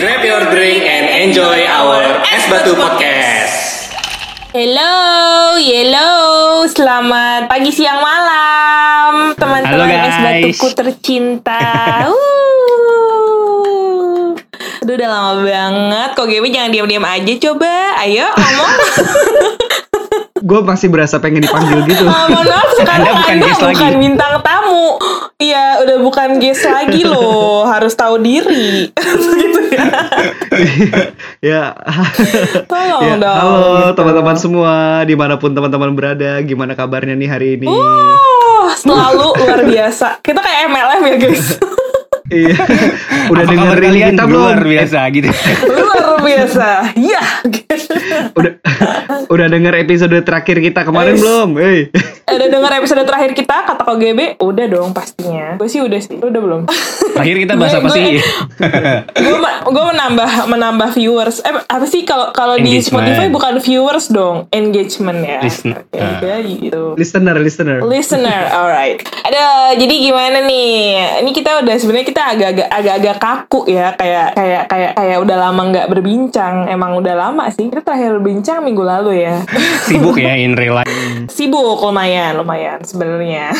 Grab your drink and enjoy our Es Batu Podcast. Hello, hello, selamat pagi, siang, malam, teman-teman es batuku tercinta. Uh. Aduh, udah lama banget. Kok Gaby jangan diam-diam aja coba. Ayo, ngomong. Gue masih berasa pengen dipanggil gitu. Ah, mohon maaf, sekarang Anda bukan Anda guest bukan lagi. bintang tamu. Iya, udah bukan guest lagi loh. Harus tahu diri. ya. Tolong ya dong. halo gitu. teman-teman semua di mana pun teman-teman berada, gimana kabarnya nih hari ini? Oh, selalu luar biasa. Kita kayak MLM ya, guys. Iya, udah Apa dengerin kalian kita belum? luar biasa gitu. luar biasa. Iya. Udah, udah denger episode terakhir kita kemarin Eh, belum? Hey. Ada dengar episode terakhir kita kata KGB? Udah dong pastinya. Gue sih udah sih. Udah belum? Terakhir kita bahas Gue- apa sih? gue gue menambah menambah viewers. Eh apa sih kalau kalau di. Spotify bukan viewers dong, engagement ya. Listen- Oke, ah. udah gitu. Listener, listener. Listener, alright. Ada, jadi gimana nih? Ini kita udah sebenarnya kita agak-agak agak-agak kaku ya, kayak kayak kayak kayak udah lama nggak berbincang. Emang udah lama sih. Kita terakhir berbincang minggu lalu ya. Sibuk ya in real life. sibuk lumayan lumayan sebenarnya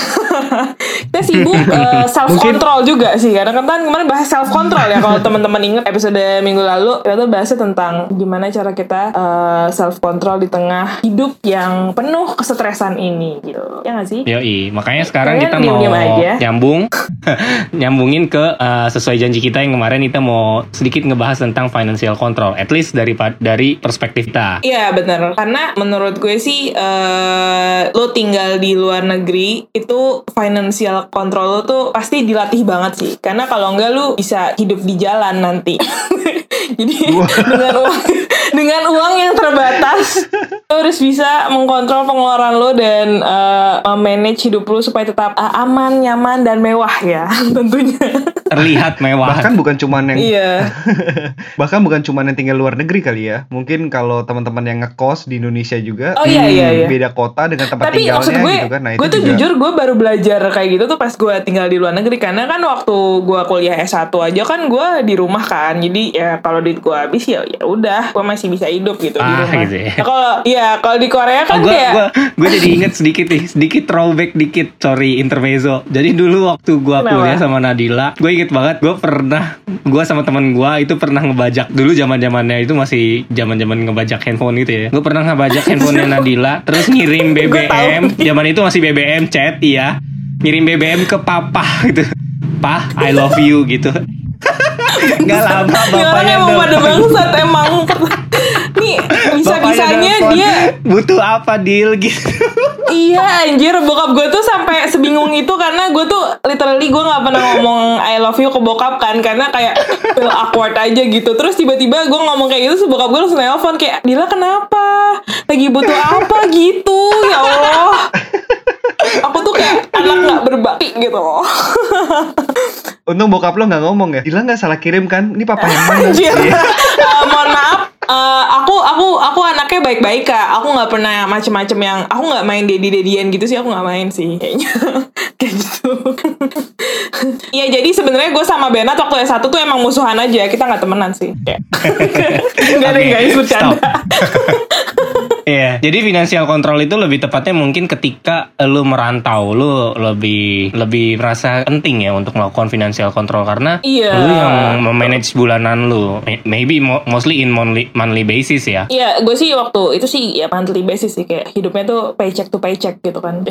kita sibuk self control juga sih karena kan kemarin bahas self control ya kalau teman-teman ingat episode minggu lalu kita tuh bahasnya tentang gimana cara kita self control di tengah hidup yang penuh kesetresan ini gitu ya nggak sih Yoi, makanya sekarang Kalian kita mau aja. nyambung nyambungin ke uh, sesuai janji kita yang kemarin kita mau sedikit ngebahas tentang financial control at least dari dari perspektif kita. Iya bener Karena menurut gue sih eh Lo tinggal di luar negeri Itu financial control lo tuh Pasti dilatih banget sih. Karena kalau enggak lu bisa hidup di jalan nanti. Jadi dengan uang Dengan uang yang terbatas Lo harus bisa mengkontrol pengeluaran lo Dan eh, manage hidup lo Supaya tetap eh, aman, nyaman, dan mewah ya Tentunya Terlihat mewah. Bahkan bukan cuman yang Iya bahkan bukan cuman yang tinggal luar negeri kali ya. Mungkin kalau teman-teman yang ngekos di Indonesia juga Oh, iya, iya, iya. beda kota dengan tempat Tapi tinggalnya maksud gue, gitu kan. Nah, gue itu tuh juga jujur gue baru belajar kayak gitu tuh pas gue tinggal di luar negeri karena kan waktu gue kuliah S1 aja kan gue di rumah kan. Jadi ya kalau duit gue habis ya ya udah gue masih bisa hidup gitu di Ah, rumah. gitu ya. Nah, kalau ya kalau di Korea Oh, kan gue kayak gue jadi inget sedikit nih, sedikit throwback dikit, sorry intermezzo. Jadi dulu waktu gue Kenapa? kuliah sama Nadila, gue inget banget, gue pernah, gue sama teman gue itu pernah ngebajak dulu zaman zamannya itu masih zaman zaman ngebajak handphone gitu ya. Gue pernah ngebajak handphonenya Nadila, terus ngirim BBM, zaman itu masih BBM chat, iya, ngirim BBM ke papa gitu, pah I love you gitu. Gak lama Ini orang bapaknya emang pada nelfon. bangsat emang. Nih bisa-bisanya Bapaknya nelfon, dia butuh apa deal gitu. Iya anjir. Bokap gue tuh sampai sebingung itu karena gue tuh literally gue nggak pernah ngomong I love you ke bokap kan karena kayak feel awkward aja gitu. Terus tiba-tiba gue ngomong kayak gitu terus bokap gue langsung nelpon kayak Dila kenapa? Lagi butuh apa gitu? Ya Allah. Aku tuh kayak anak nggak berbakti gitu loh Untung bokap lo nggak ngomong ya. Dila nggak salah kirim kan? Ini papa yang mana? Anjir. Eh, mohon maaf. eh, aku aku aku anaknya baik-baik kak. Aku nggak pernah macem-macem yang aku nggak main dedi-dedian gitu sih. Aku nggak main sih kayaknya kayak gitu. Iya jadi sebenarnya gue sama Benat waktu S1 tuh emang musuhan aja. Kita nggak temenan sih. Kayak. Gak ada guys bercanda. Iya, jadi financial control itu lebih tepatnya mungkin ketika lu merantau, lu lebih lebih merasa penting ya untuk melakukan financial control karena Iya. lu yang memanage bulanan lu, maybe mo- mostly in monthly, monthly basis ya. Iya, gue sih waktu itu sih ya monthly basis sih kayak hidupnya tuh paycheck to paycheck gitu kan.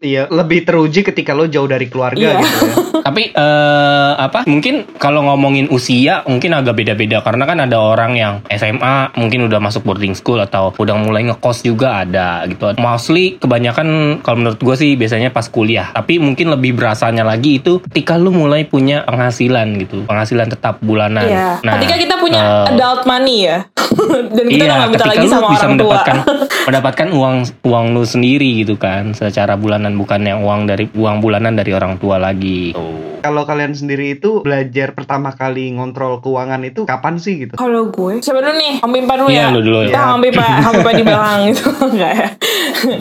Iya, lebih teruji ketika lo jauh dari keluarga Iya. gitu ya. Tapi eh, apa? Mungkin kalau ngomongin usia mungkin agak beda-beda karena kan ada orang yang SMA mungkin udah masuk boarding school atau udah mulai ngekos juga ada gitu. Mostly kebanyakan kalau menurut gue sih biasanya pas kuliah. Tapi mungkin lebih berasanya lagi itu ketika lu mulai punya penghasilan gitu, penghasilan tetap bulanan. Iya. Nah, Ketika kita punya eh, adult money ya. Dan kita iya, gak minta ketika lagi lu sama bisa orang tua. mendapatkan mendapatkan uang uang lu sendiri gitu kan, secara bulanan bukan yang uang dari uang bulanan dari orang tua lagi. Tuh. Kalau kalian sendiri itu belajar pertama kali ngontrol keuangan itu kapan sih gitu? Kalau gue, siapa dulu nih? Om Pimpa dulu Iya, ya. lu dulu Kita ya. Om Pimpa, Pimpa di belakang gitu. Enggak ya.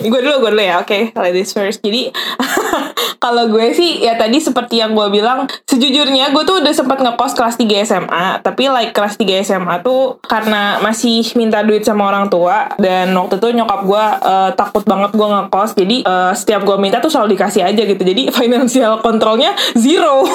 gue dulu, gue dulu ya. Oke, ladies first. Jadi Kalau gue sih ya tadi seperti yang gue bilang, sejujurnya gue tuh udah sempat ngekos kelas 3 SMA, tapi like kelas 3 SMA tuh karena masih minta duit sama orang tua dan waktu itu nyokap gue uh, takut banget gue ngekos, jadi uh, setiap gue minta tuh selalu dikasih aja gitu. Jadi financial kontrolnya zero.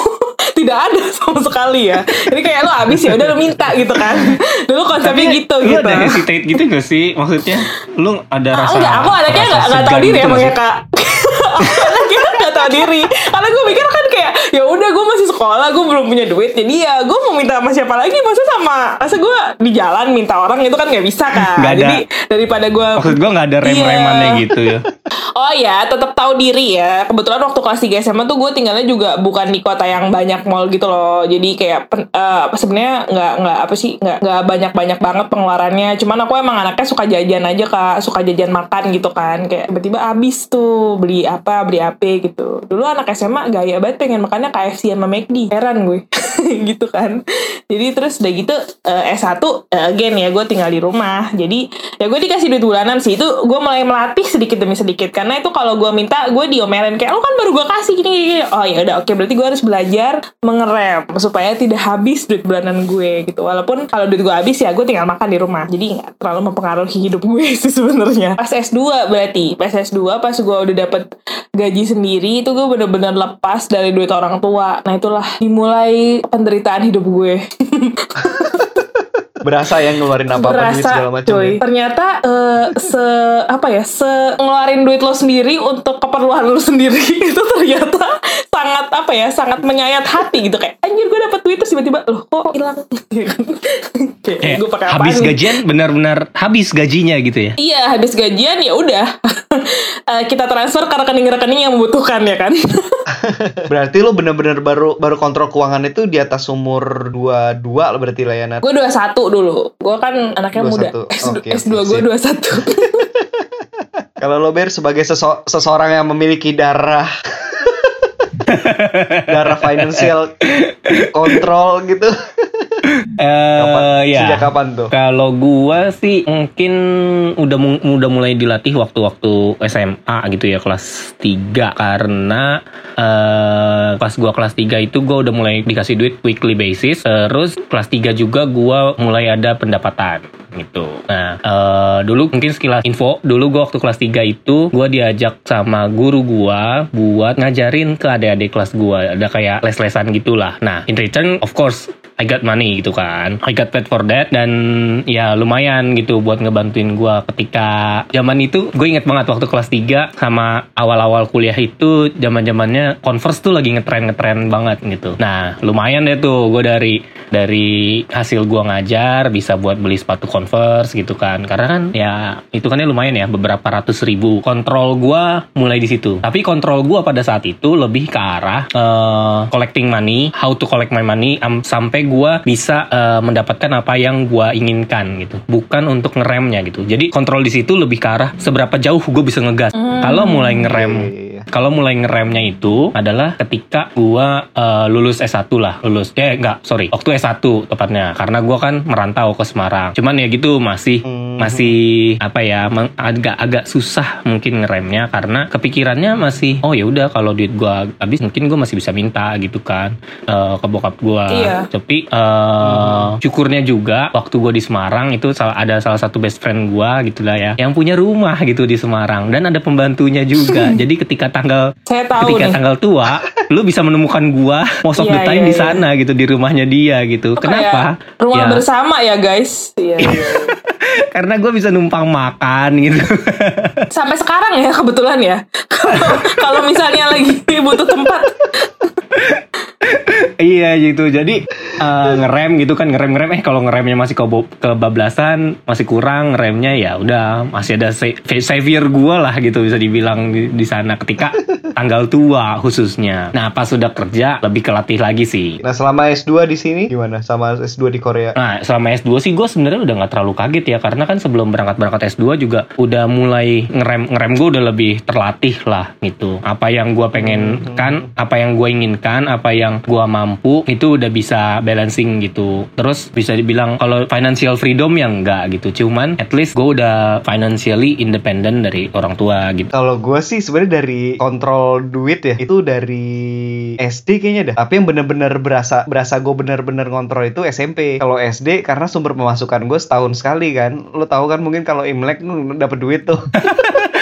Tidak ada sama sekali ya. Jadi kayak lo abis ya udah lo minta gitu kan. Dulu konsepnya Tapi gitu lu gitu. ada hesitate gitu gak sih? Maksudnya lu ada Ah, rasa enggak, aku anaknya rasa enggak, enggak tahu segan diri gitu emang nggak ya sih? kak Tahu diri Karena gue mikir kan kayak ya udah gue masih sekolah gue belum punya duit jadi ya gue mau minta sama siapa lagi masa sama masa gue di jalan minta orang itu kan nggak bisa kan Nggak ada. jadi daripada gue Maksud gua nggak ada rem-remannya Iya. gitu ya. Oh ya, tetap tahu diri ya. Kebetulan waktu kelas 3 SMA tuh gue tinggalnya juga bukan di kota yang banyak mall gitu loh. Jadi kayak apa sebenarnya nggak nggak apa sih nggak nggak banyak banyak banget pengeluarannya. Cuman aku emang anaknya suka jajan aja kak, suka jajan makan gitu kan. Kayak tiba-tiba habis tuh beli apa beli apa gitu. Dulu anak SMA gaya banget pengen makannya KFC sama McD. Heran gue. Gitu kan. Jadi terus udah gitu eh, S1 eh, again ya gue tinggal di rumah. Jadi ya gue dikasih duit bulanan sih. Itu gue mulai melatih sedikit demi sedikit. Karena itu kalau gue minta gue diomelin kayak lo kan baru gue kasih gini gini, oh ya udah oke. Berarti gue harus belajar mengerem supaya tidak habis duit bulanan gue gitu. Walaupun kalau duit gue habis ya gue tinggal makan di rumah. Jadi nggak terlalu mempengaruhi hidup gue sih sebenarnya. Pas S2 berarti. Pas S2 pas gue udah dapet gaji sendiri itu gue bener-bener lepas dari duit orang tua. Nah itulah dimulai penderitaan hidup gue Berasa yang ngeluarin apa-apa duit segala macam. coy. ya. Ternyata eh, se apa ya, se ngeluarin duit lo sendiri untuk keperluan lo sendiri itu ternyata sangat apa ya, sangat menyayat hati gitu kayak anjir gue dapet duit terus tiba-tiba loh kok hilang. kayak Kayak gue pakai apa habis gajian benar-benar habis gajinya gitu ya. Iya, habis gajian ya udah. Eh, kita transfer ke rekening-rekening yang membutuhkan ya kan. Berarti lo bener-bener baru baru kontrol keuangan itu di atas umur 22 lah berarti lah ya Nat. gue 21 dulu. Gue kan anaknya muda. 21. S2, Oke, S2 oke, gue sip. 21. Kalau lo Ber sebagai seso- seseorang yang memiliki darah darah financial kontrol gitu. Kapan? Eh ya. Sejak kapan tuh? Kalau gua sih mungkin udah mu- udah mulai dilatih waktu-waktu SMA gitu ya kelas 3 karena eh pas gua kelas 3 itu gua udah mulai dikasih duit weekly basis terus kelas 3 juga gua mulai ada pendapatan gitu. Nah, eh dulu mungkin sekilas info, dulu gua waktu kelas 3 itu gua diajak sama guru gua buat ngajarin ke adik-adik kelas gua ada kayak les-lesan gitulah. Nah, in return of course I got money gitu kan. I got paid for that dan ya lumayan gitu buat ngebantuin gua ketika zaman itu gue inget banget waktu kelas 3 sama awal-awal kuliah itu zaman-zamannya Converse tuh lagi ngetren-ngetren banget gitu. Nah, lumayan deh tuh gue dari dari hasil gua ngajar bisa buat beli sepatu Converse gitu kan. Karena kan ya itu kan ya lumayan ya beberapa ratus ribu. Kontrol gua mulai di situ. Tapi kontrol gua pada saat itu lebih ke arah eh, collecting money, how to collect my money am- sampai gua bisa eh, mendapatkan apa yang gua inginkan gitu. Bukan untuk ngeremnya gitu. Jadi kontrol di situ lebih ke arah seberapa jauh gue bisa ngegas. Kalau mulai ngerem. Kalau mulai ngeremnya itu adalah ketika gua eh, lulus S1 lah, lulus. Eh enggak, sorry. Waktu S1 tepatnya. Karena gua kan merantau ke Semarang. Cuman ya gitu masih Hmm. masih apa ya agak agak susah mungkin ngeremnya karena kepikirannya masih oh ya udah kalau duit gua habis mungkin gua masih bisa minta gitu kan eh, ke bokap gua. Iya. Tapi eh, syukurnya juga waktu gua di Semarang itu ada salah satu best friend gua gitu lah ya yang punya rumah gitu di Semarang dan ada pembantunya juga. Jadi ketika tanggal Saya tahu ketika nih. tanggal tua lu bisa menemukan gua most of Iya, the time iya, di iya. sana gitu di rumahnya dia gitu. Kenapa? Rumah Ya, bersama ya guys. Iya. iya. karena gue bisa numpang makan gitu. Sampai sekarang ya kebetulan ya. Kalau- Kalau misalnya lagi butuh tempat. iya gitu. Jadi eh, ngerem gitu kan ngerem ngerem eh kalau ngeremnya masih kebo- kebablasan masih kurang ngeremnya ya udah masih ada sa- savior gua lah gitu bisa dibilang di, di sana ketika tanggal tua khususnya. Nah pas sudah kerja lebih kelatih lagi sih. Nah selama S2 di sini gimana? Sama S2 di Korea? Nah, selama S2 sih gue sebenarnya udah nggak terlalu kaget ya karena kan sebelum berangkat berangkat S2 juga udah mulai ngerem ngerem gue udah lebih terlatih lah gitu. Apa yang gue pengen kan, apa yang gue inginkan, apa yang gue mampu itu udah bisa balancing gitu. Terus bisa dibilang kalau financial freedom ya enggak gitu. Cuman at least gue udah financially independent dari orang tua gitu. Kalau gue sih sebenarnya dari kontrol duit ya itu dari SD kayaknya dah. Tapi yang bener-bener berasa berasa gue bener-bener ngontrol itu SMP. Kalau SD karena sumber pemasukan gue setahun sekali kan. Lo tahu kan mungkin kalau Imlek lu dapet duit tuh.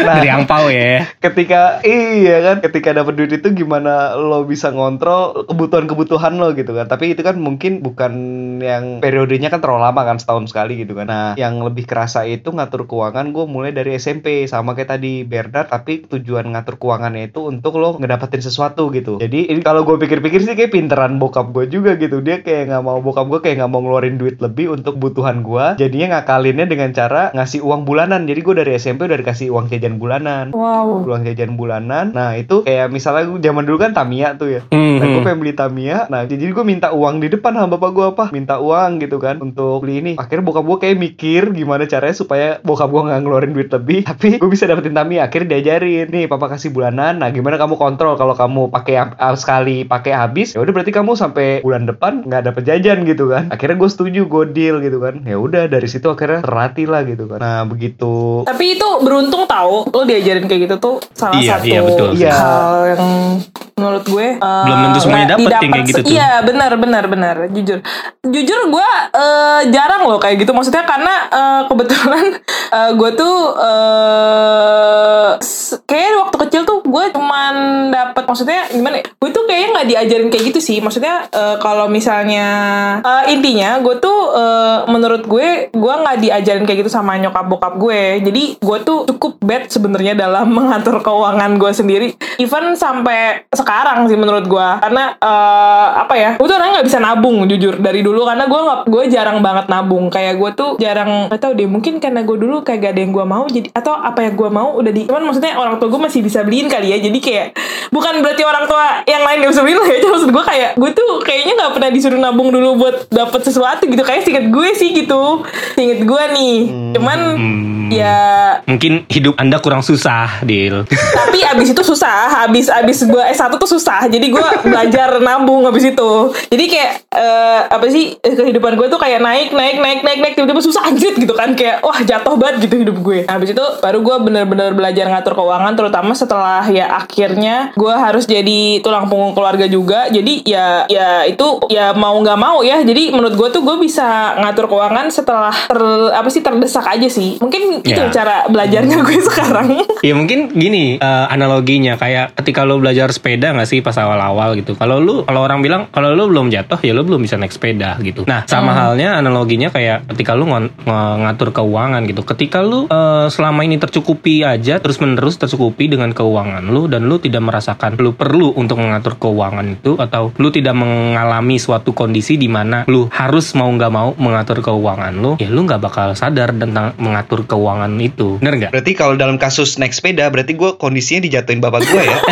Nah, Dari angpau ya. ketika iya kan ketika dapat duit itu gimana lo bisa ngontrol kebutuhan-kebutuhan lo gitu kan. Tapi itu kan mungkin bukan yang periodenya kan terlalu lama kan setahun sekali gitu kan. Nah yang lebih kerasa itu ngatur keuangan gue mulai dari SMP sama kayak tadi Bernard tapi tujuan ngatur keuangannya itu untuk lo ngedapetin sesuatu gitu. Jadi ini kalau gue pikir-pikir sih kayak pinteran bokap gue juga gitu. Dia kayak nggak mau bokap gue kayak nggak mau ngeluarin duit lebih untuk kebutuhan gue jadinya ngakalinnya dengan cara ngasih uang bulanan. Jadi gue dari SMP udah dikasih uang jajan bulanan. Wow. uang jajan bulanan. Nah itu kayak misalnya gue zaman dulu kan Tamiya tuh ya. Nah gue Mhm. pengen beli Tamiya. Nah jadi gue minta uang di depan sama bapak gue apa minta uang gitu kan untuk beli ini. Akhirnya bokap gue kayak mikir gimana caranya supaya bokap gue nggak ngeluarin duit lebih. Tapi gue bisa dapetin Tamiya akhirnya diajarin nih papa kasih bulanan. Nah gimana kamu kontrol kalau kamu pakai sekali pakai habis? Ya udah berarti kamu sampai bulan depan nggak dapet jajan gitu kan. Akhirnya gue setuju gue deal gitu kan. Ya udah dari situ akhirnya terlatih lah gitu kan. Nah begitu Tapi itu beruntung tahu lo diajarin kayak gitu tuh salah Iya, satu iya, betul. Iya. hal yang menurut gue eh, Belum tentu semuanya dapet yang kayak gitu tuh. Iya benar benar benar jujur jujur gue eh, jarang loh kayak gitu maksudnya karena eh, kebetulan eh, gue tuh s- kayak waktu kecil tuh gue cuman dapat maksudnya gimana? ya, Gue tuh kayaknya nggak diajarin kayak gitu sih. Maksudnya eh, kalau misalnya eh, intinya gue tuh eh, menurut gue gue nggak diajarin kayak gitu sama nyokap bokap gue. Jadi gue tuh cukup bad sebenarnya dalam mengatur keuangan gue sendiri. Even sampai sekarang sih menurut gue karena eh, apa ya? Gue tuh orangnya nggak bisa nabung jujur dari dulu. Karena gue nggak gue jarang banget nabung. Kayak gue tuh jarang gak tau deh mungkin karena gue dulu kayak gak ada yang gue mau jadi atau apa yang gue mau udah di cuman maksudnya orang tua gue masih bisa beliin kali ya. Jadi kayak bukan berarti orang tua yang lain gak bisa ya. Cuma maksud gue kayak gue tuh kayaknya nggak pernah disuruh nabung dulu buat dapet sesuatu gitu. Kayak singkat gue sih gitu. Singkat gue nih. Cuman Hmm. ya Mungkin hidup anda kurang susah, Dil. tapi abis itu susah. Abis abis gue S1 tuh susah. Jadi gue belajar nabung abis itu. Jadi kayak eh, apa sih eh, kehidupan gue tuh kayak naik naik naik naik naik. Tiba-tiba susah anjir gitu kan. Kayak wah jatuh banget gitu hidup gue nah, abis itu baru gue bener-bener belajar ngatur keuangan terutama setelah ya akhirnya gue harus jadi tulang punggung keluarga juga jadi ya ya itu ya mau nggak mau ya jadi menurut gue tuh gue bisa ngatur keuangan setelah ter apa sih terdesak aja sih mungkin itu Ya. cara belajarnya gue sekarang Ya mungkin gini eh, analoginya kayak ketika lo belajar sepeda nggak sih pas awal-awal gitu. Kalau lu kalau orang bilang kalau lu belum jatuh ya lu belum bisa naik sepeda gitu. Nah sama halnya analoginya kayak ketika lu ngon- nge- ngatur keuangan gitu. Ketika lu eh, selama ini tercukupi aja terus menerus tercukupi dengan keuangan lu dan lu tidak merasakan lu perlu untuk mengatur keuangan itu atau lu tidak mengalami suatu kondisi di mana lu harus mau nggak mau mengatur keuangan lu ya lu nggak bakal sadar tentang mengatur keuangan itu. Bener nggak? Berarti kalau dalam kasus naik sepeda, berarti gue kondisinya dijatuhin bapak gue ya.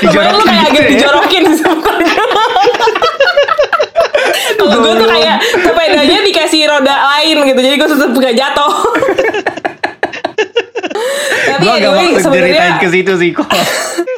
Kemarin lu kayak agak dijorokin. Kalau gue tuh kayak sepedanya dikasih roda lain gitu, jadi gue tetap gak jatuh. Tapi Gue gak mau ceritain ke situ sih kok.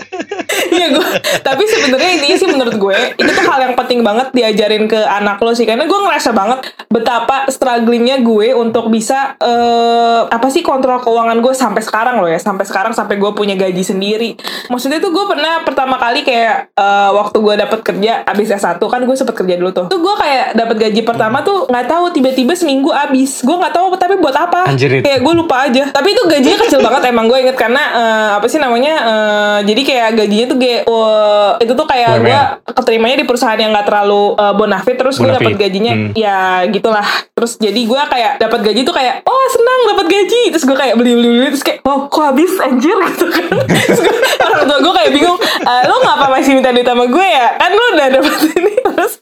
Iya gue, tapi sebenarnya ini sih menurut gue itu tuh hal yang penting banget diajarin ke anak lo sih karena gue ngerasa banget betapa strugglingnya gue untuk bisa eh apa sih kontrol keuangan gue sampai sekarang loh ya sampai sekarang sampai gue punya gaji sendiri. Maksudnya tuh gue pernah pertama kali kayak eh, waktu gue dapet kerja abis S1 kan gue sempet kerja dulu tuh. Tuh gue kayak dapet gaji pertama tuh nggak tahu tiba-tiba seminggu abis. Gue nggak tahu tapi buat apa. Anjir. Kayak gue lupa aja. Tapi itu gajinya kecil banget emang gue inget karena eh, apa sih namanya eh, jadi kayak gajinya tuh eh, itu tuh kayak gue keterimanya di perusahaan yang nggak terlalu eh, bonafit terus gue dapat gajinya. Hmm. ya gitulah. Terus jadi gue kayak dapat gaji tuh kayak oh senang dapat gaji. Terus gue kayak beli beli beli terus kayak oh kok habis anjir? Gitu kan. Terus gua, orang tua gue kayak bingung "Eh, lo ngapa masih minta duit sama gue ya? Kan lo udah dapat ini. Terus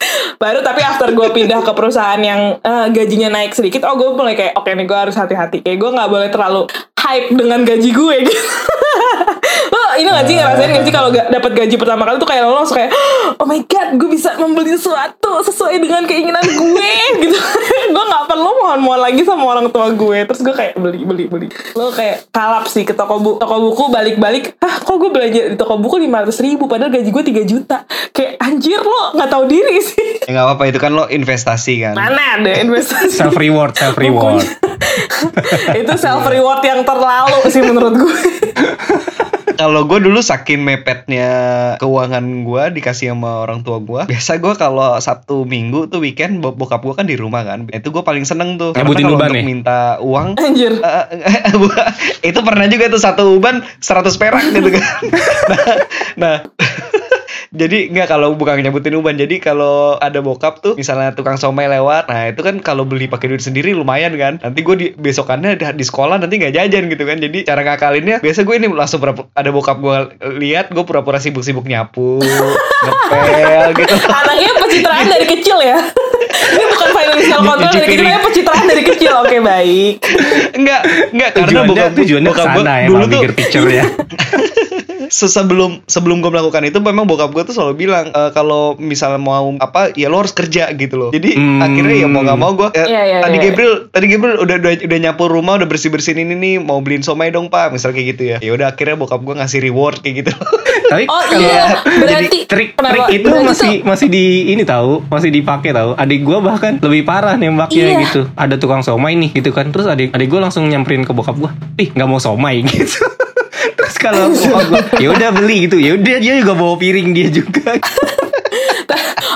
baru tapi after gue pindah ke perusahaan yang eh, gajinya naik sedikit oh gue mulai kayak oke nih gue harus hati-hati. Kayak gue nggak boleh terlalu hype dengan gaji gue gitu. Lo ini gak sih ngerasain gak sih kalau gak dapat gaji pertama kali tuh kayak lo langsung kayak oh my god gue bisa membeli sesuatu sesuai dengan keinginan gue gitu. Gue nggak perlu mohon-mohon lagi sama orang tua gue. Terus gue kayak beli beli beli. Lo kayak kalap sih ke toko buku toko buku balik-balik ah kok gue belanja di toko buku lima ratus ribu padahal gaji gue 3 juta. Kayak anjir lo nggak tahu diri sih Ya nggak apa-apa itu kan lo investasi kan. mana ada investasi self reward self reward itu self reward yang terlalu sih menurut gue Kalau gue dulu saking mepetnya keuangan gue dikasih sama orang tua gue. Biasa gue kalau Sabtu Minggu tuh weekend bo- bokap gue kan di rumah kan. Itu gue paling seneng tuh. Karena kalau untuk nih? minta uang anjir Eh, itu pernah juga tuh satu uban 100 perak gitu kan. nah, nah jadi nggak kalau bukan nyebutin uban. Jadi kalau ada bokap tuh misalnya tukang somai lewat, nah itu kan kalau beli pakai duit sendiri lumayan kan. Nanti gue di besokannya di, di sekolah nanti nggak jajan gitu kan. Jadi cara ngakalinnya biasa gue ini langsung pura- ada bokap gue lihat gue pura-pura sibuk-sibuk nyapu, ngepel gitu. anaknya pencitraan dari kecil ya ini bukan financial control dari kecil ya pencitraan dari kecil oke baik Enggak, enggak karena tujuannya bokap tujuannya bokap gua ya dulu tuh picture ya sebelum sebelum gue melakukan itu memang bokap gue tuh selalu bilang e, kalau misalnya mau apa ya lo harus kerja gitu loh jadi Hmm. akhirnya ya mau nggak mau gue Iya, iya, tadi iya. Gabriel tadi Gabriel udah, udah udah nyapu rumah udah bersih bersihin ini nih mau beliin somai dong pak misal kayak gitu ya ya udah akhirnya bokap gue ngasih reward kayak gitu tapi oh kalau iya berarti trik kenapa? trik itu Berarti masih tuh- masih di ini tahu masih dipakai tahu adik gue bahkan lebih parah nembaknya Iya. gitu ada tukang somai nih gitu kan terus adik adik gue langsung nyamperin ke bokap gue ih nggak mau somai gitu kalau gue ya udah beli gitu. Ya udah dia juga bawa piring dia juga.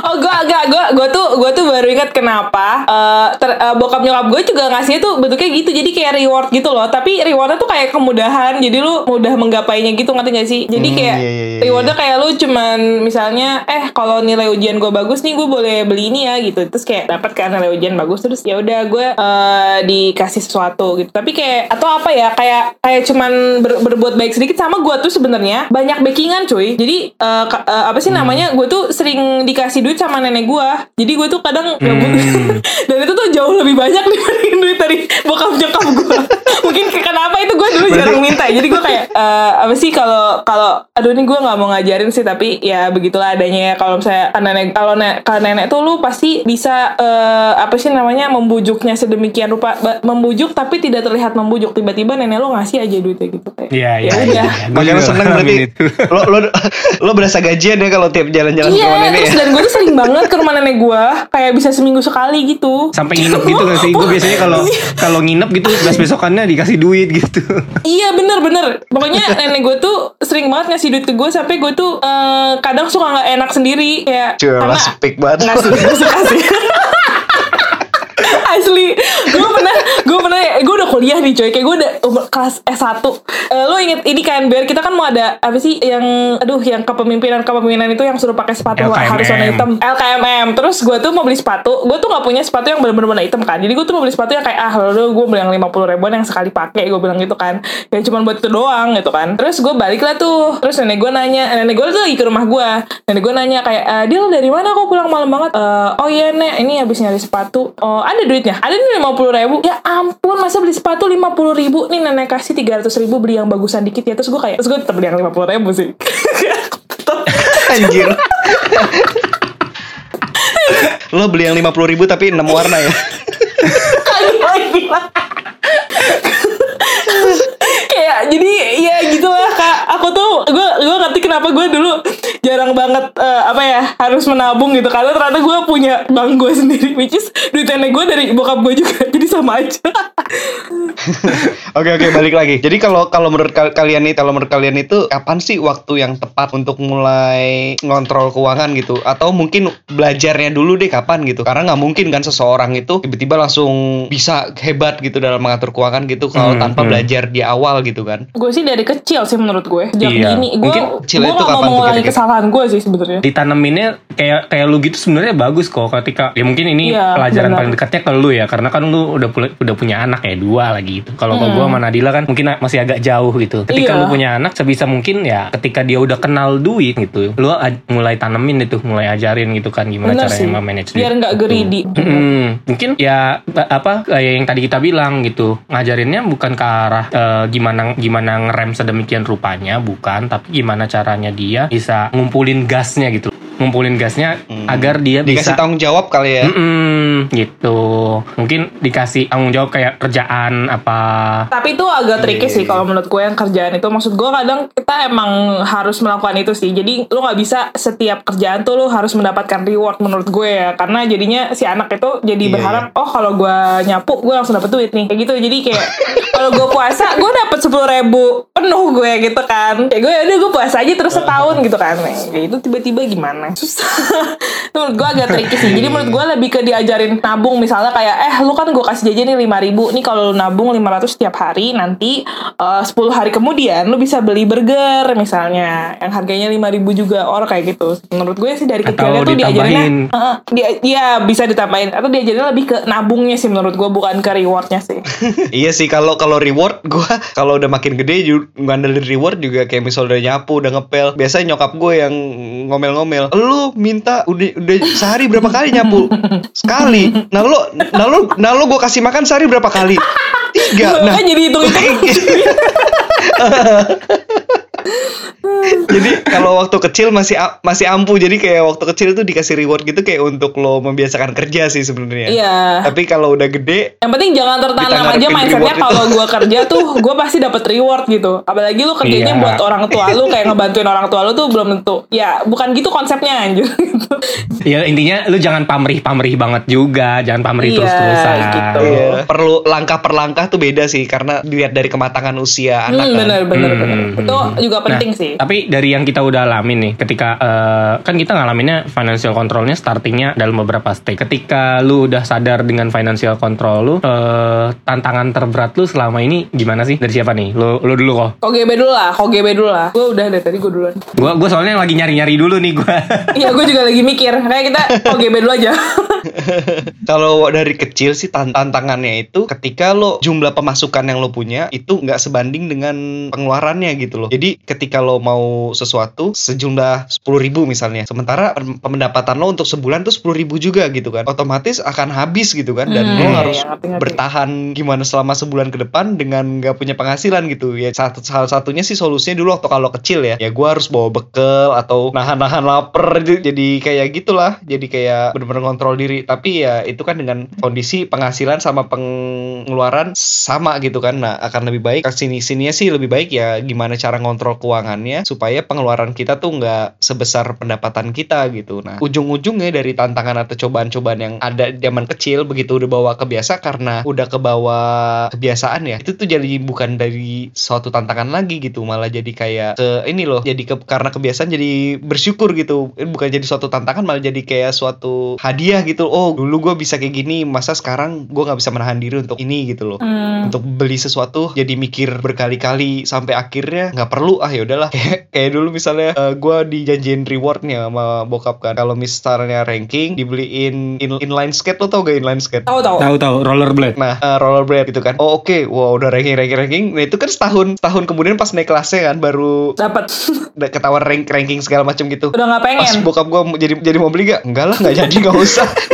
Oh gue agak gue gue tuh gue tuh baru ingat kenapa eh, ter- eh, bokap nyokap gue juga ngasihnya tuh bentuknya gitu. Jadi kayak reward gitu loh. Tapi rewardnya tuh kayak kemudahan. Jadi lu mudah menggapainya gitu ngerti gak sih? Jadi Hmm, kayak iya, iya, iya, rewardnya kayak lu cuman misalnya eh kalau nilai ujian gue bagus nih gue boleh beli ini ya gitu. Terus kayak dapat kan nilai ujian bagus terus ya udah gue eh, dikasih sesuatu gitu. Tapi kayak atau apa ya kayak kayak cuman ber- berbuat baik sedikit sama gue tuh sebenarnya banyak backingan cuy. Jadi ka- eh, apa sih namanya gue tuh sering dikasih duit sama nenek gue jadi gue tuh kadang gabut dan itu tuh jauh lebih banyak dibanding duit dari bokap nyokap gue mungkin ke- kenapa itu gue dulu jarang minta. Jadi gue kayak eh, apa sih kalau kalau aduh ini gue nggak mau ngajarin sih tapi ya begitulah adanya ya. Kalau misalnya kan nenek kalau nenek kalau nenek tuh lu pasti bisa eh, apa sih namanya membujuknya sedemikian rupa membujuk tapi tidak terlihat membujuk. Tiba-tiba nenek lu ngasih aja duitnya gitu. Kayak Iya, iya, ya iya, makanya seneng berarti lo lo lo berasa gajian ya kalau tiap jalan-jalan ke rumah Iya, nenek terus ya dan gue tuh sering banget ke rumah nenek gue kayak bisa seminggu sekali gitu. sampai nginep gitu gak sih gue biasanya kalau kalau nginep gitu besok besokannya dikasih duit gitu Iya bener bener Pokoknya nenek gue tuh sering banget ngasih duit ke gue Sampai gue tuh eh, kadang suka gak enak sendiri Kayak Cuy, karena- speak banget. Nggak sih, gue suka sih Asli Gue pernah Gue pernah Gue udah kuliah nih coy. Kayak gue udah umur- kelas S1 Eh, Lo inget ini kan Biar kita kan mau ada Apa sih Yang Aduh yang kepemimpinan-kepemimpinan itu Yang suruh pakai sepatu LKMM. harus warna hitam. LKMM Terus gue tuh mau beli sepatu. Gue tuh gak punya sepatu yang bener-bener warna hitam kan. Jadi gue tuh mau beli sepatu yang kayak Ah lo gue beli yang 50 ribuan yang sekali pakai Gue bilang gitu kan. Yang cuma buat itu doang gitu kan. Terus gue balik lah tuh. Terus nenek gue nanya Nenek gue tuh lagi ke rumah gue Nenek gue nanya kayak "Eh, Dia dari mana kok pulang malam banget? "Eh, Oh iya nek Ini habis nyari sepatu. Oh ada duitnya? Ada nih 50 ribu. Ya ampun masa beli sepatu 50 ribu. Nih nenek kasih 300 ribu Beli yang bagusan dikit ya. Terus gue kayak Terus gue tetep beli yang 50 ribu sih. Anjir. Lo beli yang 50 ribu tapi 6 warna ya kayak jadi ya gitulah kak aku tuh gue gue ngerti kenapa gue dulu jarang banget eh, apa ya harus menabung gitu karena ternyata gue punya bank gue sendiri which is duit nenek gue dari bokap gue juga jadi sama aja Oke oke balik lagi. Jadi kalau kalau menurut kal- kalian nih, kalau menurut kalian itu kapan sih waktu yang tepat untuk mulai ngontrol keuangan gitu? Atau mungkin belajarnya dulu deh kapan gitu? Karena nggak mungkin kan seseorang itu tiba-tiba langsung bisa hebat gitu dalam mengatur keuangan gitu kalau Hmm, tanpa hmm. belajar di awal gitu kan? gue sih dari kecil sih menurut gue sejak Iya, dini gue gue gak mau mengulangi kesalahan gue sih sebenarnya. ditaneminnya kayak kayak lu gitu sebenarnya bagus kok ketika ya mungkin ini Iya, pelajaran benar. paling dekatnya ke lu ya karena kan lu udah udah punya anak ya dua lagi gitu kalau ke gua sama Nadila kan mungkin masih agak jauh gitu ketika Hmm. Iya. lu punya anak sebisa mungkin ya ketika dia udah kenal duit gitu lu mulai tanemin itu mulai ajarin gitu kan gimana Bener caranya sih. memanage Biar duit. nggak Gitu. greedy. Mm-mm. mungkin ya apa kayak yang tadi kita bilang gitu ngajarinnya bukan ke arah eh, gimana gimana ngerem sedemikian rupanya bukan tapi gimana caranya dia bisa ngumpulin gasnya gitu ngumpulin gasnya agar dia Dikasih bisa tanggung jawab kali ya. Mm-mm, gitu mungkin dikasih tanggung jawab kayak kerjaan apa Tapi itu agak tricky sih kalau menurut gue yang kerjaan itu. Maksud gue kadang kita emang harus melakukan itu sih. Jadi lu nggak bisa setiap kerjaan tuh lu harus mendapatkan reward menurut gue ya. Karena jadinya si anak itu jadi Iya, berharap oh kalau gue nyapu gue langsung dapet duit nih. Kayak gitu. Jadi kayak kalau gue puasa gue dapet sepuluh ribu penuh gue gitu kan. Kayak gue udah gue puasa aja terus setahun gitu kan. Nah, Kayak itu tiba-tiba gimana? Susah. itu menurut gue agak tricky sih. Jadi menurut gue lebih ke diajarin nabung. Misalnya kayak eh lu kan gue kasih jajan nih lima ribu. Nih kalau lu nabung 500 setiap hari nanti eh, 10 hari kemudian lu bisa beli burger misalnya. Yang harganya 5000 juga or kayak gitu. Menurut gue sih dari kecilnya tuh ditambahin. Heeh, dia dia bisa ditambahin. Atau diajarinnya lebih ke nabungnya sih menurut gue bukan ke rewardnya sih. Iya sih kalau kalau reward gua kalau udah makin gede juga ngandelin reward juga kayak misal udah nyapu udah ngepel. Biasanya nyokap gue yang ngomel-ngomel lu minta udah udah sehari berapa kali nyapu? Sekali. Nah lu nah lu nah lu gue kasih makan sehari berapa kali? Tiga. Nah. kan jadi hitung hitung jadi kalau waktu kecil masih masih ampuh. Jadi kayak waktu kecil itu dikasih reward gitu kayak untuk lo membiasakan kerja sih sebenarnya. Iya. Tapi kalau udah gede yang penting jangan tertanam aja mindsetnya kalau gue kerja tuh gue pasti dapat reward gitu. Apalagi lu kerjanya Iya. buat orang tua lu kayak ngebantuin orang tua lu tuh belum tentu. Ya bukan gitu konsepnya anjir. Gitu. ya intinya lu jangan pamrih pamrih banget juga. Jangan pamrih Iya, terus terusan gitu. Iya, perlu langkah per langkah tuh beda sih. Karena dilihat dari kematangan usia anak Hmm, kan. bener bener Hmm, bener hmm, itu hmm. Juga penting Nah, sih Tapi dari yang kita udah alamin nih, ketika eh, kan kita ngalaminnya financial controlnya startingnya dalam beberapa stage. Ketika lu udah sadar dengan financial control lu, eh, tantangan terberat lu selama ini gimana sih? Dari siapa nih? Lu, lu dulu kok. OGB dulu lah, OGB dulu lah. Gue udah dari tadi gue duluan. Gua, gua soalnya lagi nyari-nyari dulu nih gua. Iya, gue juga lagi mikir. Kayak kita OGB dulu aja. Kalau dari kecil sih tan- tantangannya itu ketika lo jumlah pemasukan yang lo punya itu nggak sebanding dengan pengeluarannya gitu loh. Jadi ketika lo mau sesuatu sejumlah 10.000 ribu misalnya, sementara pendapatan lo untuk sebulan tuh 10.000 ribu juga gitu kan, otomatis akan habis gitu kan, dan Hmm, lo harus iya, ngerti-ngerti. bertahan gimana selama sebulan ke depan dengan nggak punya penghasilan gitu. Ya satu salah satunya sih solusinya dulu waktu kalau kecil ya, ya gue harus bawa bekal atau nahan-nahan lapar jadi kayak gitulah, jadi kayak bener-bener kontrol diri. Tapi ya itu kan dengan kondisi penghasilan sama pengeluaran sama gitu kan. Nah akan lebih baik sini sininya sih lebih baik ya gimana cara ngontrol keuangannya supaya pengeluaran kita tuh nggak sebesar pendapatan kita gitu. Nah ujung-ujungnya dari tantangan atau cobaan-cobaan yang ada zaman kecil begitu udah bawa kebiasa karena udah kebawa kebiasaan ya itu tuh jadi bukan dari suatu tantangan lagi gitu malah jadi kayak ke ini loh jadi ke, karena kebiasaan jadi bersyukur gitu bukan jadi suatu tantangan malah jadi kayak suatu hadiah gitu oh dulu gue bisa kayak gini masa sekarang gue nggak bisa menahan diri untuk ini gitu loh Hmm. untuk beli sesuatu jadi mikir berkali-kali sampai akhirnya nggak perlu ah ya udahlah kayak kayak dulu misalnya gue dijanjiin rewardnya sama bokap kan kalau misalnya ranking dibeliin in- inline skate lo tau gak inline skate Tahu tahu. Tahu tahu rollerblade. Nah, uh, rollerblade gitu kan. Oh, oke. Wow, udah ranking ranking ranking. Nah, itu kan setahun setahun kemudian pas naik kelasnya kan baru Dapat. udah ketahuan rank ranking segala macam gitu. Udah nggak Pas pengen. bokap gua mau- jadi jadi mau beli gak? Enggak lah, nggak jadi nggak usah.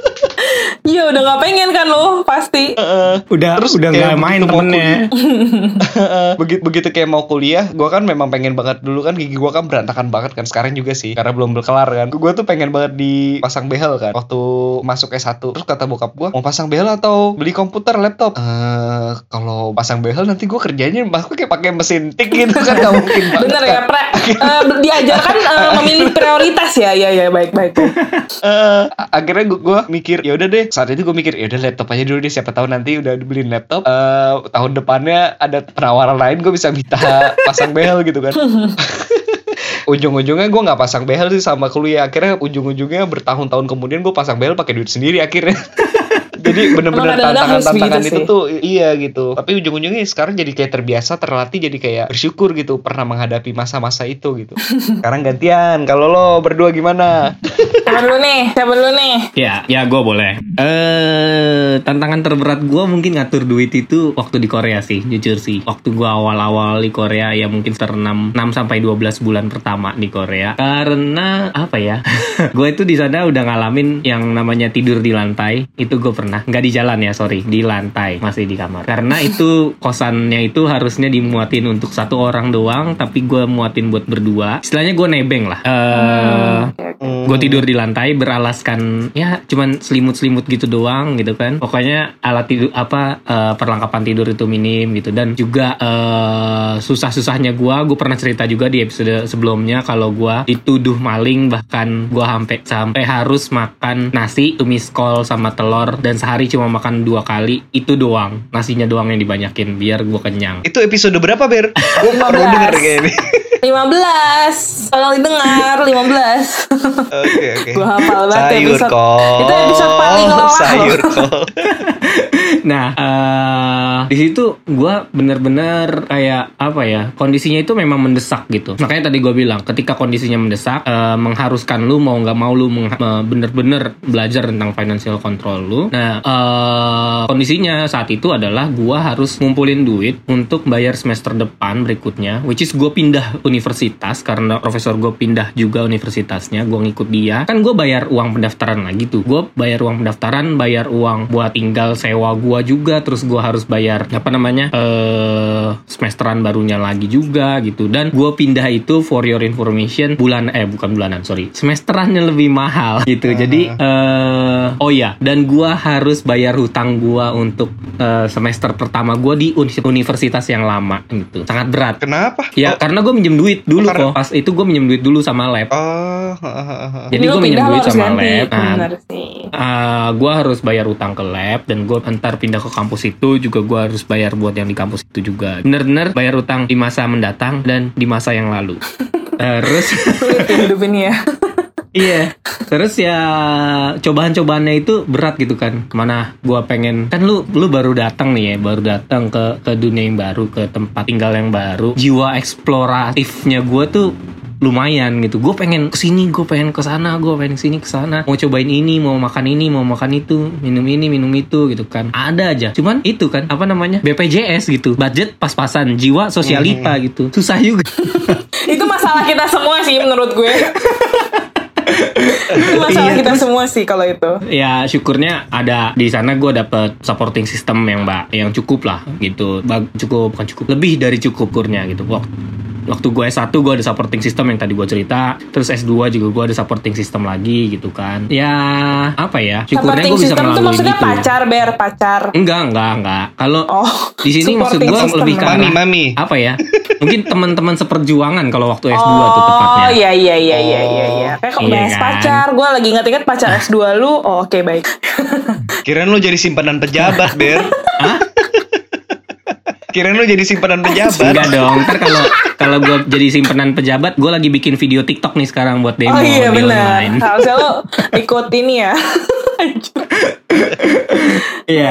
Iya, udah nggak pengen kan lo pasti. Heeh. Udah Terus udah nggak main temennya. begitu begitu kayak mau kuliah, gua kan memang pengen banget dulu kan gigi gua kan berantakan banget kan sekarang juga sih karena belum berkelar kan. Gua tuh pengen banget dipasang behel kan waktu masuk S1. Terus kata bokap gua, "Mau pasang behel atau beli komputer, laptop?" Eh, kalau pasang behel nanti gua kerjanya masuk kayak pakai mesin tik gitu kan nggak mungkin banget. Bener ya, kan. pre, eh, diajarkan eh, memilih prioritas ya, ya ya baik baik. Eh, akhirnya gua, gua mikir ya udah deh saat itu gue mikir ya udah laptop aja dulu deh siapa tahu nanti udah dibeliin laptop. Eh tahun depannya ada penawaran lain gue bisa minta pasang behel gitu kan. Ujung-ujungnya gue nggak pasang behel sih sama kuliah. Akhirnya ujung-ujungnya bertahun-tahun kemudian gue pasang behel pakai duit sendiri akhirnya jadi bener-bener tantangan-tantangan begitu itu sih. tuh iya gitu tapi ujung-ujungnya sekarang jadi kayak terbiasa terlatih jadi kayak bersyukur gitu pernah menghadapi masa-masa itu gitu sekarang gantian kalau lo berdua gimana Siapa dulu nih? Siapa dulu nih? Ya, ya gue boleh. Eh, tantangan terberat gue mungkin ngatur duit itu waktu di Korea sih, jujur sih. Waktu gue awal-awal di Korea ya mungkin sekitar 6, 6 sampai 12 bulan pertama di Korea. Karena apa ya? gue itu di sana udah ngalamin yang namanya tidur di lantai. Itu gue pernah. Nggak di jalan ya, sorry, di lantai, masih di kamar. Karena itu kosannya itu harusnya dimuatin untuk satu orang doang, tapi gue muatin buat berdua. Istilahnya gue nebeng lah. Eh, Oke, oke. Hmm. gue tidur di lantai beralaskan ya cuman selimut-selimut gitu doang gitu kan pokoknya alat tidur apa eh, perlengkapan tidur itu minim gitu dan juga eh, susah-susahnya gue gue pernah cerita juga di episode sebelumnya kalau gue dituduh maling bahkan gue sampai sampai harus makan nasi tumis kol sama telur dan sehari cuma makan dua kali itu doang. Nasinya doang yang dibanyakin biar gue kenyang. Itu episode berapa ber? Gue 15. denger kayak ini 15 Tolong didengar 15 oke oke. Gua hafal banget sayur episode- kol. Itu episode paling lelah sayur kol. Nah, eh di situ gue bener-bener kayak apa ya kondisinya itu memang mendesak gitu. Makanya tadi gue bilang ketika kondisinya mendesak eh, mengharuskan lu mau nggak mau lu eh, bener-bener belajar tentang financial control lu. Nah, eh kondisinya saat itu adalah gue harus ngumpulin duit untuk bayar semester depan berikutnya, which is gue pindah universitas karena profesor gue pindah juga universitasnya, gue ngikut dia. Kan gue bayar uang pendaftaran lagi tuh. Gue bayar uang pendaftaran, bayar uang buat tinggal sewa gue juga, terus gue harus bayar apa namanya eh semesteran barunya lagi juga gitu. Dan gue pindah itu for your information bulan eh bukan bulanan sorry semesterannya lebih mahal gitu. Jadi eh oh ya dan gue harus bayar hutang gue untuk eh, semester pertama gue di uni- universitas yang lama gitu. Sangat berat. kenapa Ya oh, karena gue minjem duit dulu karena- kok. Pas itu gue minjem duit dulu sama lab. oh. Jadi gue minjem duit harus sama ganti. lab. Nah, sih gue harus bayar utang ke lab dan gue ntar pindah ke kampus itu juga gue harus bayar buat yang di kampus itu juga. Bener-bener bayar utang di masa mendatang dan di masa yang lalu. Terus Sulit ya hidup ini ya iya, terus ya cobaan-cobaannya itu berat gitu kan. Ke mana gue pengen kan lu lu baru datang nih ya, baru datang ke ke dunia yang baru, ke tempat tinggal yang baru. Jiwa eksploratifnya gue tuh lumayan gitu. Gue pengen ke sini, gue pengen ke sana, gue pengen ke sini ke sana. Mau cobain ini, mau makan ini, mau makan itu, minum ini, minum itu gitu kan. Ada aja. Cuman itu kan apa namanya BPJS gitu. Budget pas-pasan, jiwa sosialita gitu. Susah juga. Itu masalah kita semua sih menurut gue Itu masalah Iya, kita semua sih kalau itu. Ya syukurnya ada di sana gue dapet supporting system yang mbak yang cukup lah gitu. Cukup bukan cukup lebih dari cukup kurnya gitu. Waktu waktu gue S1 gue ada supporting system yang tadi gue cerita. Terus S2 juga gue ada supporting system lagi gitu kan. Ya apa ya? Syukurnya Supporting gue bisa system tuh ngelaluin maksudnya gitu pacar ber pacar. Enggak enggak enggak. Kalau Oh di sini maksud gue lebih ke mami mami. apa ya? Mungkin teman-teman seperjuangan kalau waktu S2 tuh Oh tepatnya. iya iya iya iya iya iya. Kayak kok Iya bahas kan? pacar, gue lagi inget-inget pacar S2 lu. Oh, oke baik. kirain lu jadi simpanan pejabat ber. Kirain lu jadi simpanan pejabat. Enggak dong, ntar kalau kalau gue jadi simpenan pejabat, gue lagi bikin video TikTok nih sekarang buat demo oh iya benar. Harusnya lu ikut ini ya. Iya,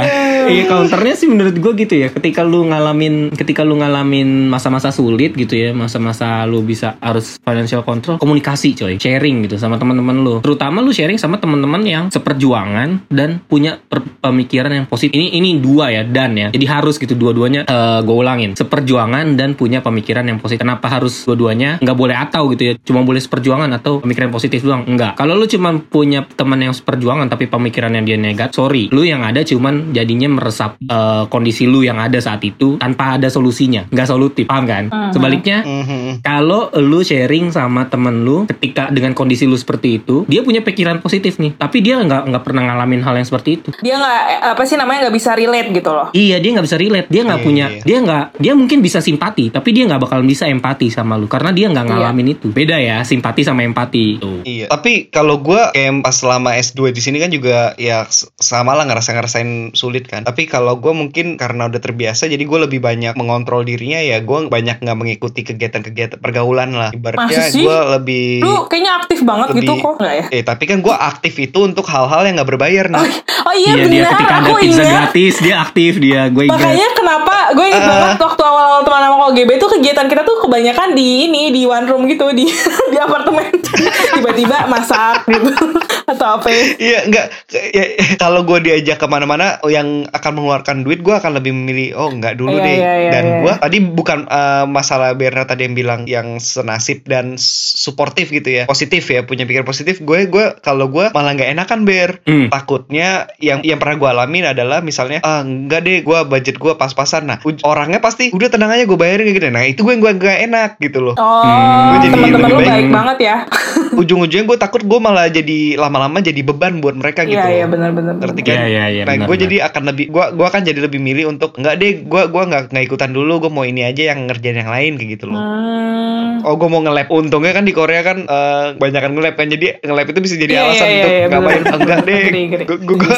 iya counternya sih menurut gue gitu ya. Ketika lu ngalamin, ketika lu ngalamin masa-masa sulit gitu ya, masa-masa lu bisa harus financial control, komunikasi coy, sharing gitu sama teman-teman lu. Terutama lu sharing sama teman-teman yang seperjuangan dan punya pemikiran yang positif. Ini ini dua ya dan ya. Jadi harus gitu dua-duanya gue ulangin. Seperjuangan dan punya pemikiran yang positif. Kenapa harus dua-duanya? Nggak boleh atau gitu ya. Cuma boleh seperjuangan atau pemikiran positif doang. Enggak. Kalau lu cuma punya teman yang seperjuangan tapi pemikirannya dia negatif, sorry, lu yang ada cuman jadinya meresap eh, kondisi lu yang ada saat itu tanpa ada solusinya. Nggak solutif, paham kan? Mhm. Sebaliknya, Mhm. kalau lu sharing sama temen lu ketika dengan kondisi lu seperti itu, dia punya pikiran positif nih, tapi dia nggak nggak pernah ngalamin hal yang seperti itu. Dia nggak eh, apa sih namanya nggak bisa relate gitu loh. Iya dia nggak bisa relate, dia nggak Iya, punya, iya. dia nggak, dia mungkin bisa simpati, tapi dia nggak bakal bisa empati sama lu karena dia nggak Iya. ngalamin itu. Beda ya simpati sama empati. Tuh. Iya. Tapi kalau gue kayak pas selama S2 di sini kan juga ya sama lah ngerasa ngerasain sulit kan. Tapi kalau gue mungkin karena udah terbiasa, jadi gue lebih banyak mengontrol dirinya ya. Gue banyak nggak mengikuti kegiatan-kegiatan pergaulan lah. Ibaratnya gue lebih Lu kayaknya aktif banget lebih- gitu kok nggak ya? Eh tapi kan gue aktif itu untuk hal-hal yang nggak berbayar nah. Oh iya, Iya dia benar, ketika ada aku pizza ingat. gratis dia aktif dia gue ingat. Makanya kenapa gue inget Ah. banget waktu awal-awal teman sama KGB tuh kegiatan kita tuh kebanyakan di ini di one room gitu di di apartemen tiba-tiba masak gitu atau apa ya. Iya enggak ya, kalau gue diajak ke mana-mana yang akan mengeluarkan duit gue akan lebih memilih oh enggak dulu Iya, deh iya, iya, dan iya. gue tadi bukan eh, masalah Berna tadi yang bilang yang senasib dan suportif gitu ya positif ya punya pikiran positif gue gue kalau gue malah nggak enakan Ber Hmm. takutnya yang yang pernah gue alamin adalah misalnya ah enggak deh gue budget gue pas-pasan nah uj- orangnya pasti udah tenang aja gue bayarin kayak gitu nah itu gue gue nggak enak gitu loh Oh, Hmm, jadi teman-teman lebih lu baik. baik banget ya. ujung-ujungnya gue takut gue malah jadi lama-lama jadi beban buat mereka gitu Iya, loh. Iya benar-benar. ngerti kan? Iya, iya, iya, nah, benar, gue benar. jadi akan lebih, gue gua akan jadi lebih milih untuk nggak deh, gue gua nggak nggak ikutan dulu, gue mau ini aja yang ngerjain yang lain kayak gitu loh. Hmm. Oh, gue mau nge-lab. Untungnya kan di Korea kan eh banyakan nge-lab kan, jadi nge-lab itu bisa jadi Iya, alasan iya, untuk iya, ngapain benar. enggak deh. Gue gue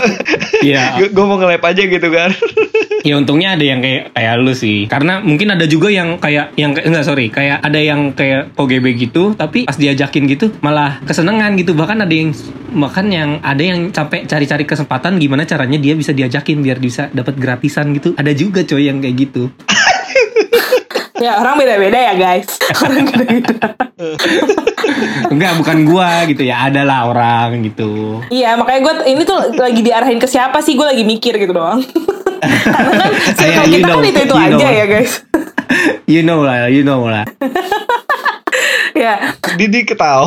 Iya. gue mau nge-lab aja gitu kan. Ya untungnya ada yang kayak kayak lu sih. Karena mungkin ada juga yang kayak yang enggak sorry, kayak ada yang kayak OGB gitu, tapi pas diajakin gitu malah kesenangan gitu. Bahkan ada yang bahkan yang ada yang sampai cari-cari kesempatan gimana caranya dia bisa diajakin biar bisa dapat gratisan gitu. Ada juga coy yang kayak gitu. Ya orang beda-beda ya guys. Orang beda-beda. Enggak, bukan gua gitu ya. Ada lah orang gitu. Iya makanya gue ini tuh lagi diarahin ke siapa sih gue lagi mikir gitu doang. Karena kan circle kita know, kan itu itu aja know. ya guys. You know lah, you know lah. ya Didi ketawa.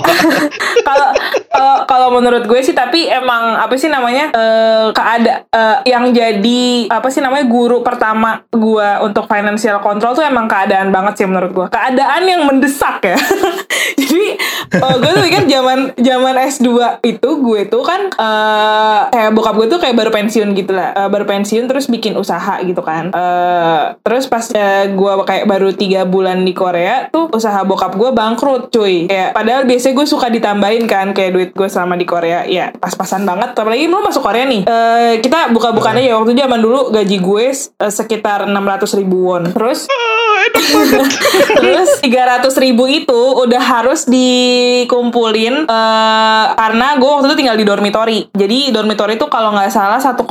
kalau kalau kalau menurut gue sih tapi emang apa sih namanya eh keada eh, yang jadi apa sih namanya guru pertama gue untuk financial control tuh emang keadaan banget sih menurut gue keadaan yang mendesak ya. Jadi eh, gue tuh ingat zaman zaman S2 itu gue tuh kan eh kayak bokap gue tuh kayak baru pensiun gitu lah. Eh, baru pensiun terus bikin usaha gitu kan. Eh terus pas eh, gue kayak baru tiga bulan di Korea tuh usaha bokap gue bangkrut cuy. Kayak padahal biasanya gue suka ditambahin kan kayak duit gue selama di Korea. Ya pas-pasan banget. Apalagi lu masuk Korea nih. Eh kita buka-bukannya ya waktu zaman dulu gaji gue eh, sekitar 600 ribu won terus Terus 300 ribu itu udah harus dikumpulin eh, karena gue waktu itu tinggal di dormitory. Jadi dormitory itu kalau nggak salah 1,2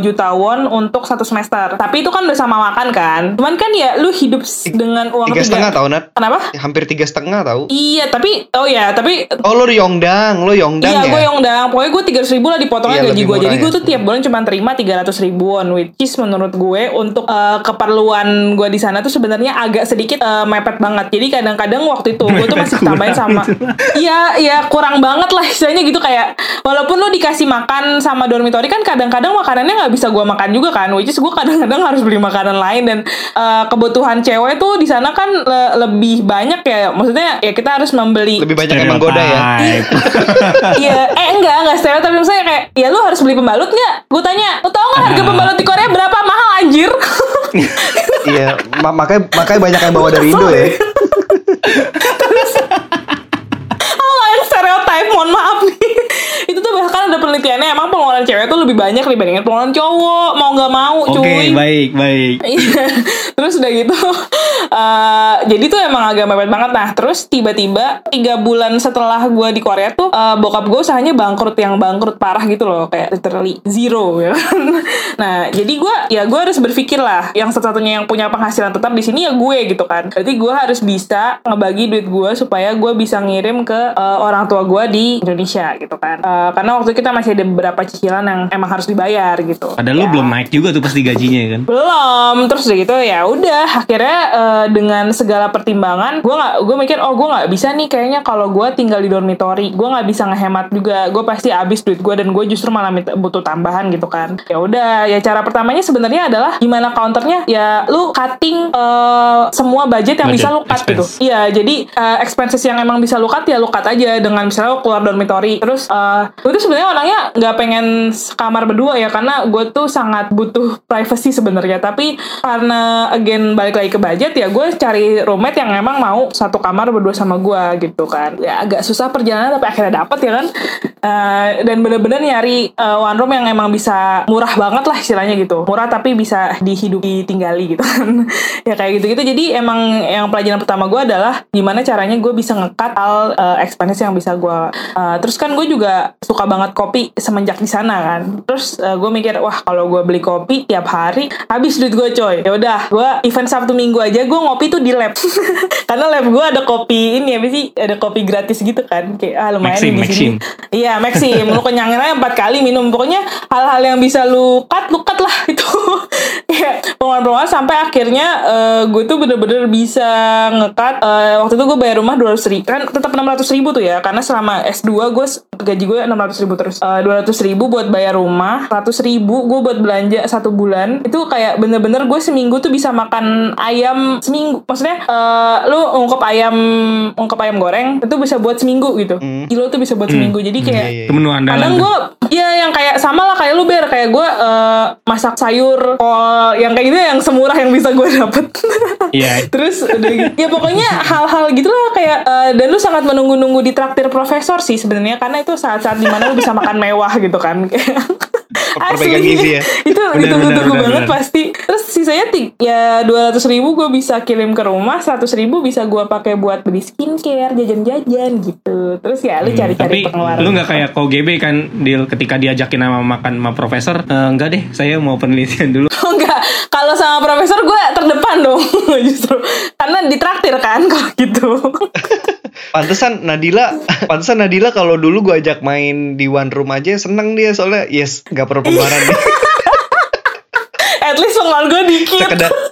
juta won untuk satu semester. Tapi itu kan udah sama makan kan. Cuman kan ya lu hidup dengan uang Tiga setengah tiga. tahun Nat. Kenapa? Hampir tiga setengah tahu. Iya tapi oh ya tapi Oh lo Yongdang, lo Yongdang Iya ya? gue yang dang Pokoknya gue 300 ribu lah dipotongnya Iya, gaji gue Jadi gue ya. tuh tiap bulan cuma terima 300 ribuan Which is menurut gue Untuk eh, keperluan gue di sana tuh sebenarnya agak sedikit eh, mepet banget. Jadi kadang-kadang waktu itu Gue tuh masih tambahin sama gitu. Iya iya kurang banget lah Istilahnya gitu. Kayak Walaupun lo dikasih makan sama dormitory kan Kadang-kadang makanannya nggak bisa gue makan juga kan. Which is gue kadang-kadang harus beli makanan lain. Dan eh, kebutuhan cewek tuh di sana kan le- lebih banyak ya. Maksudnya ya kita harus membeli Lebih banyak yang menggoda ya. Iya, eh enggak, enggak stereotip misalnya kayak, ya lu harus beli pembalut nggak? Gue tanya, lu tau nggak harga pembalut di Korea berapa? Mahal anjir? Iya, ma- makanya makanya banyak yang bawa dari Indo ya. Halo yang stereotip, mohon maaf nih. Ada penelitiannya emang pengeluaran cewek tuh lebih banyak dibandingin pengeluaran cowok, mau nggak mau Oke, cuy. baik, baik. Iya. terus udah gitu eh, jadi tuh emang agak mepet banget nah terus tiba-tiba tiga bulan setelah gue di Korea tuh eh, bokap gue usahanya bangkrut yang bangkrut parah gitu loh kayak literally zero ya kan. nah jadi gue ya gue harus berpikir lah yang satu-satunya yang punya penghasilan tetap di sini ya gue gitu kan berarti gue harus bisa ngebagi duit gue supaya gue bisa ngirim ke eh, orang tua gue di Indonesia gitu kan Eh, karena waktu itu kita masih ada beberapa cicilan yang emang harus dibayar gitu. Padahal lu Ya. belum naik juga tuh pasti gajinya kan. belum. Terus udah gitu ya udah. Akhirnya eh, dengan segala pertimbangan gue nggak gue mikir oh gue nggak bisa nih kayaknya kalau gue tinggal di dormitory gue nggak bisa ngehemat juga. Gue pasti habis duit gue dan gue justru malah butuh tambahan gitu kan. Ya udah. Ya cara pertamanya sebenarnya adalah gimana counternya? Ya lu cutting eh, semua budget yang Budget, bisa lu cut gitu. expense. Iya, jadi eh, expenses yang emang bisa lu cut ya lu cut aja dengan misalnya lu keluar dormitory. Terus eh gue tuh orangnya nggak pengen kamar berdua ya karena gue tuh sangat butuh privacy sebenarnya. Tapi karena again balik lagi ke budget ya gue cari roommate yang emang mau satu kamar berdua sama gue gitu kan. Ya agak susah perjalanan tapi akhirnya dapet ya kan. Eh, dan bener-bener nyari eh, one room yang emang bisa murah banget lah istilahnya gitu murah tapi bisa dihidup ditinggali gitu kan ya kayak gitu gitu jadi emang yang pelajaran pertama gue adalah gimana caranya gue bisa ngekat hal eh, expense yang bisa gue eh, terus kan gue juga suka banget kopi semenjak di sana kan. Terus gue mikir wah kalau gue beli kopi tiap hari habis duit gue coy. Ya udah gue event sabtu minggu aja gue ngopi tuh di lab. Karena lab gue ada kopi ini apa sih ada kopi gratis gitu kan. Kayak ah lumayan Maxim, nih di sini. Iya Maxim, lu kenyangin aja empat kali minum. Pokoknya hal-hal yang bisa lu cut, lu cut lah Kayak pengeluaran-pengeluaran sampai akhirnya eh, gue tuh bener-bener bisa ngekat. eh, waktu itu gue bayar rumah 200 ribu. Kan tetap 600 ribu tuh ya. Karena selama S2 gue s- gaji gue 600 ribu terus. Eh, 200 ribu buat bayar rumah. 100 ribu gue buat belanja satu bulan. Itu kayak bener-bener gue seminggu tuh bisa makan ayam seminggu. Maksudnya eh, lu ungkep ayam ungkep ayam goreng itu bisa buat seminggu gitu. Kilo tuh bisa buat seminggu. Jadi kayak Iya, iya, iya. Menu andalan. Kadang gue ya yang kayak sama lah kayak lu ber kayak gue eh, masak sayur kol yang kayak gitu yang semurah yang bisa gue dapet. Iya. Terus ya pokoknya hal-hal gitu lah kayak eh, dan lu sangat menunggu-nunggu di traktir profesor sih sebenarnya karena itu saat-saat di mana lu bisa makan mewah gitu kan. Perbaikan gizi ya. itu Benar, itu benar, tunggu benar, banget pasti. Terus sisanya ya dua ratus ribu gue bisa kirim ke rumah, seratus ribu bisa gue pakai buat beli skincare, jajan-jajan gitu. Terus ya lu cari-cari Hmm, Tapi pengeluaran. lu nggak kayak KGB kan deal ketika diajakin sama makan sama profesor "Eh, enggak deh saya mau penelitian dulu Oh enggak, kalau sama profesor gue terdepan dong justru karena ditraktir kan kalau gitu. Pantesan Nadila, pantesan Nadila kalau dulu gue ajak main di one room aja seneng dia soalnya yes nggak perlu Iya. At least pengeluaran gue dikit. Sekedar-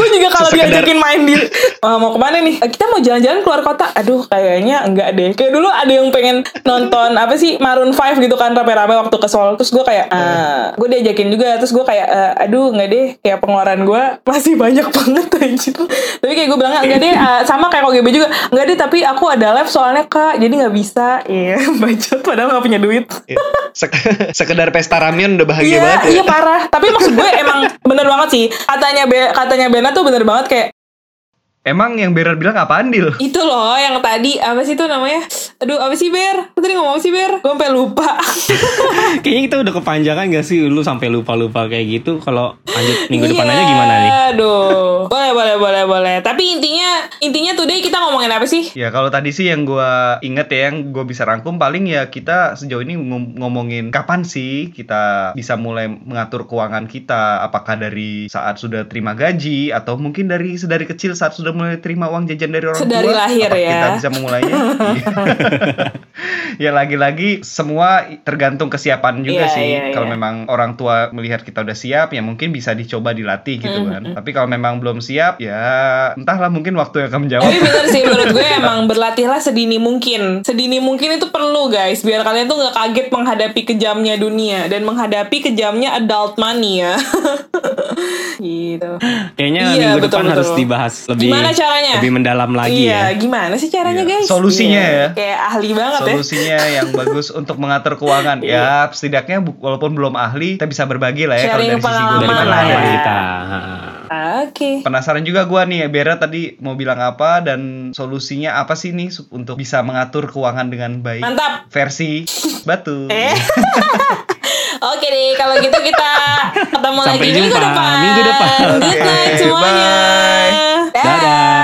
gue juga kalau Sekedar- diajakin main di "Eh, mau ke mana nih? Eh, Kita mau jalan-jalan keluar kota. Aduh kayaknya enggak deh. Kayak dulu ada yang pengen nonton apa sih Maroon 5 gitu kan rame-rame waktu ke Seoul. Terus gue kayak, ah, gue diajakin juga. Terus gue kayak, "Eh, aduh enggak deh. Kayak pengeluaran gue masih banyak banget anjir. Tapi kayak gue bilang enggak deh. ah, sama kayak KGB juga. Enggak deh. Tapi aku ada live soalnya kak. Jadi nggak bisa. Iya bacot. Padahal nggak punya duit. Ya, sek- sekedar pesta ramen udah bahagia Iya, banget ya. iya parah. Tapi maksud gue emang bener banget sih. Katanya Be- katanya Bena tuh bener banget kayak Emang yang Berar bilang apaan Dil? itu loh yang tadi apa sih itu namanya? Aduh, apa sih Ber? Lu tadi ngomong apa sih Ber? Gue sampai lupa. kayaknya kita udah kepanjangan gak sih lu sampai lupa-lupa kayak gitu kalau lanjut minggu depan Iya, aja gimana nih Aduh. boleh, boleh, boleh, boleh. Tapi intinya intinya today kita ngomongin apa sih? Ya kalau tadi sih yang gua inget ya yang gue bisa rangkum paling ya kita sejauh ini ngom- ngomongin kapan sih kita bisa mulai mengatur keuangan kita apakah dari saat sudah terima gaji atau mungkin dari sedari kecil saat sudah mulai terima uang jajan dari orang Sedari tua lahir ya. kita bisa memulainya ya lagi-lagi semua tergantung kesiapan juga Iya, sih iya, kalau iya. memang orang tua melihat kita udah siap ya mungkin bisa dicoba dilatih gitu Mm-hmm. kan tapi kalau memang belum siap ya entahlah mungkin waktu yang akan menjawab Tapi bener sih menurut gue emang berlatihlah sedini mungkin. Sedini mungkin itu perlu guys, biar kalian tuh nggak kaget menghadapi kejamnya dunia dan menghadapi kejamnya adult money ya. gitu. kayaknya Iya, minggu betul, depan betul. harus dibahas lebih Gimana caranya? lebih mendalam lagi iya, ya gimana sih caranya Iya. guys? Solusinya Iya, ya. Kayak ahli banget ya. solusinya yang bagus untuk mengatur keuangan ya setidaknya walaupun belum ahli kita bisa berbagi lah ya kalau Sharing dari sisi gue dari pengalaman ya. kita Oke. penasaran juga gue nih Bera tadi mau bilang apa dan solusinya apa sih nih untuk bisa mengatur keuangan dengan baik Mantap. versi batu Eh. Oke deh, kalau gitu kita ketemu Sampai lagi minggu jumpa depan. minggu depan. Good night Oke, semuanya. Dadah. Dadah.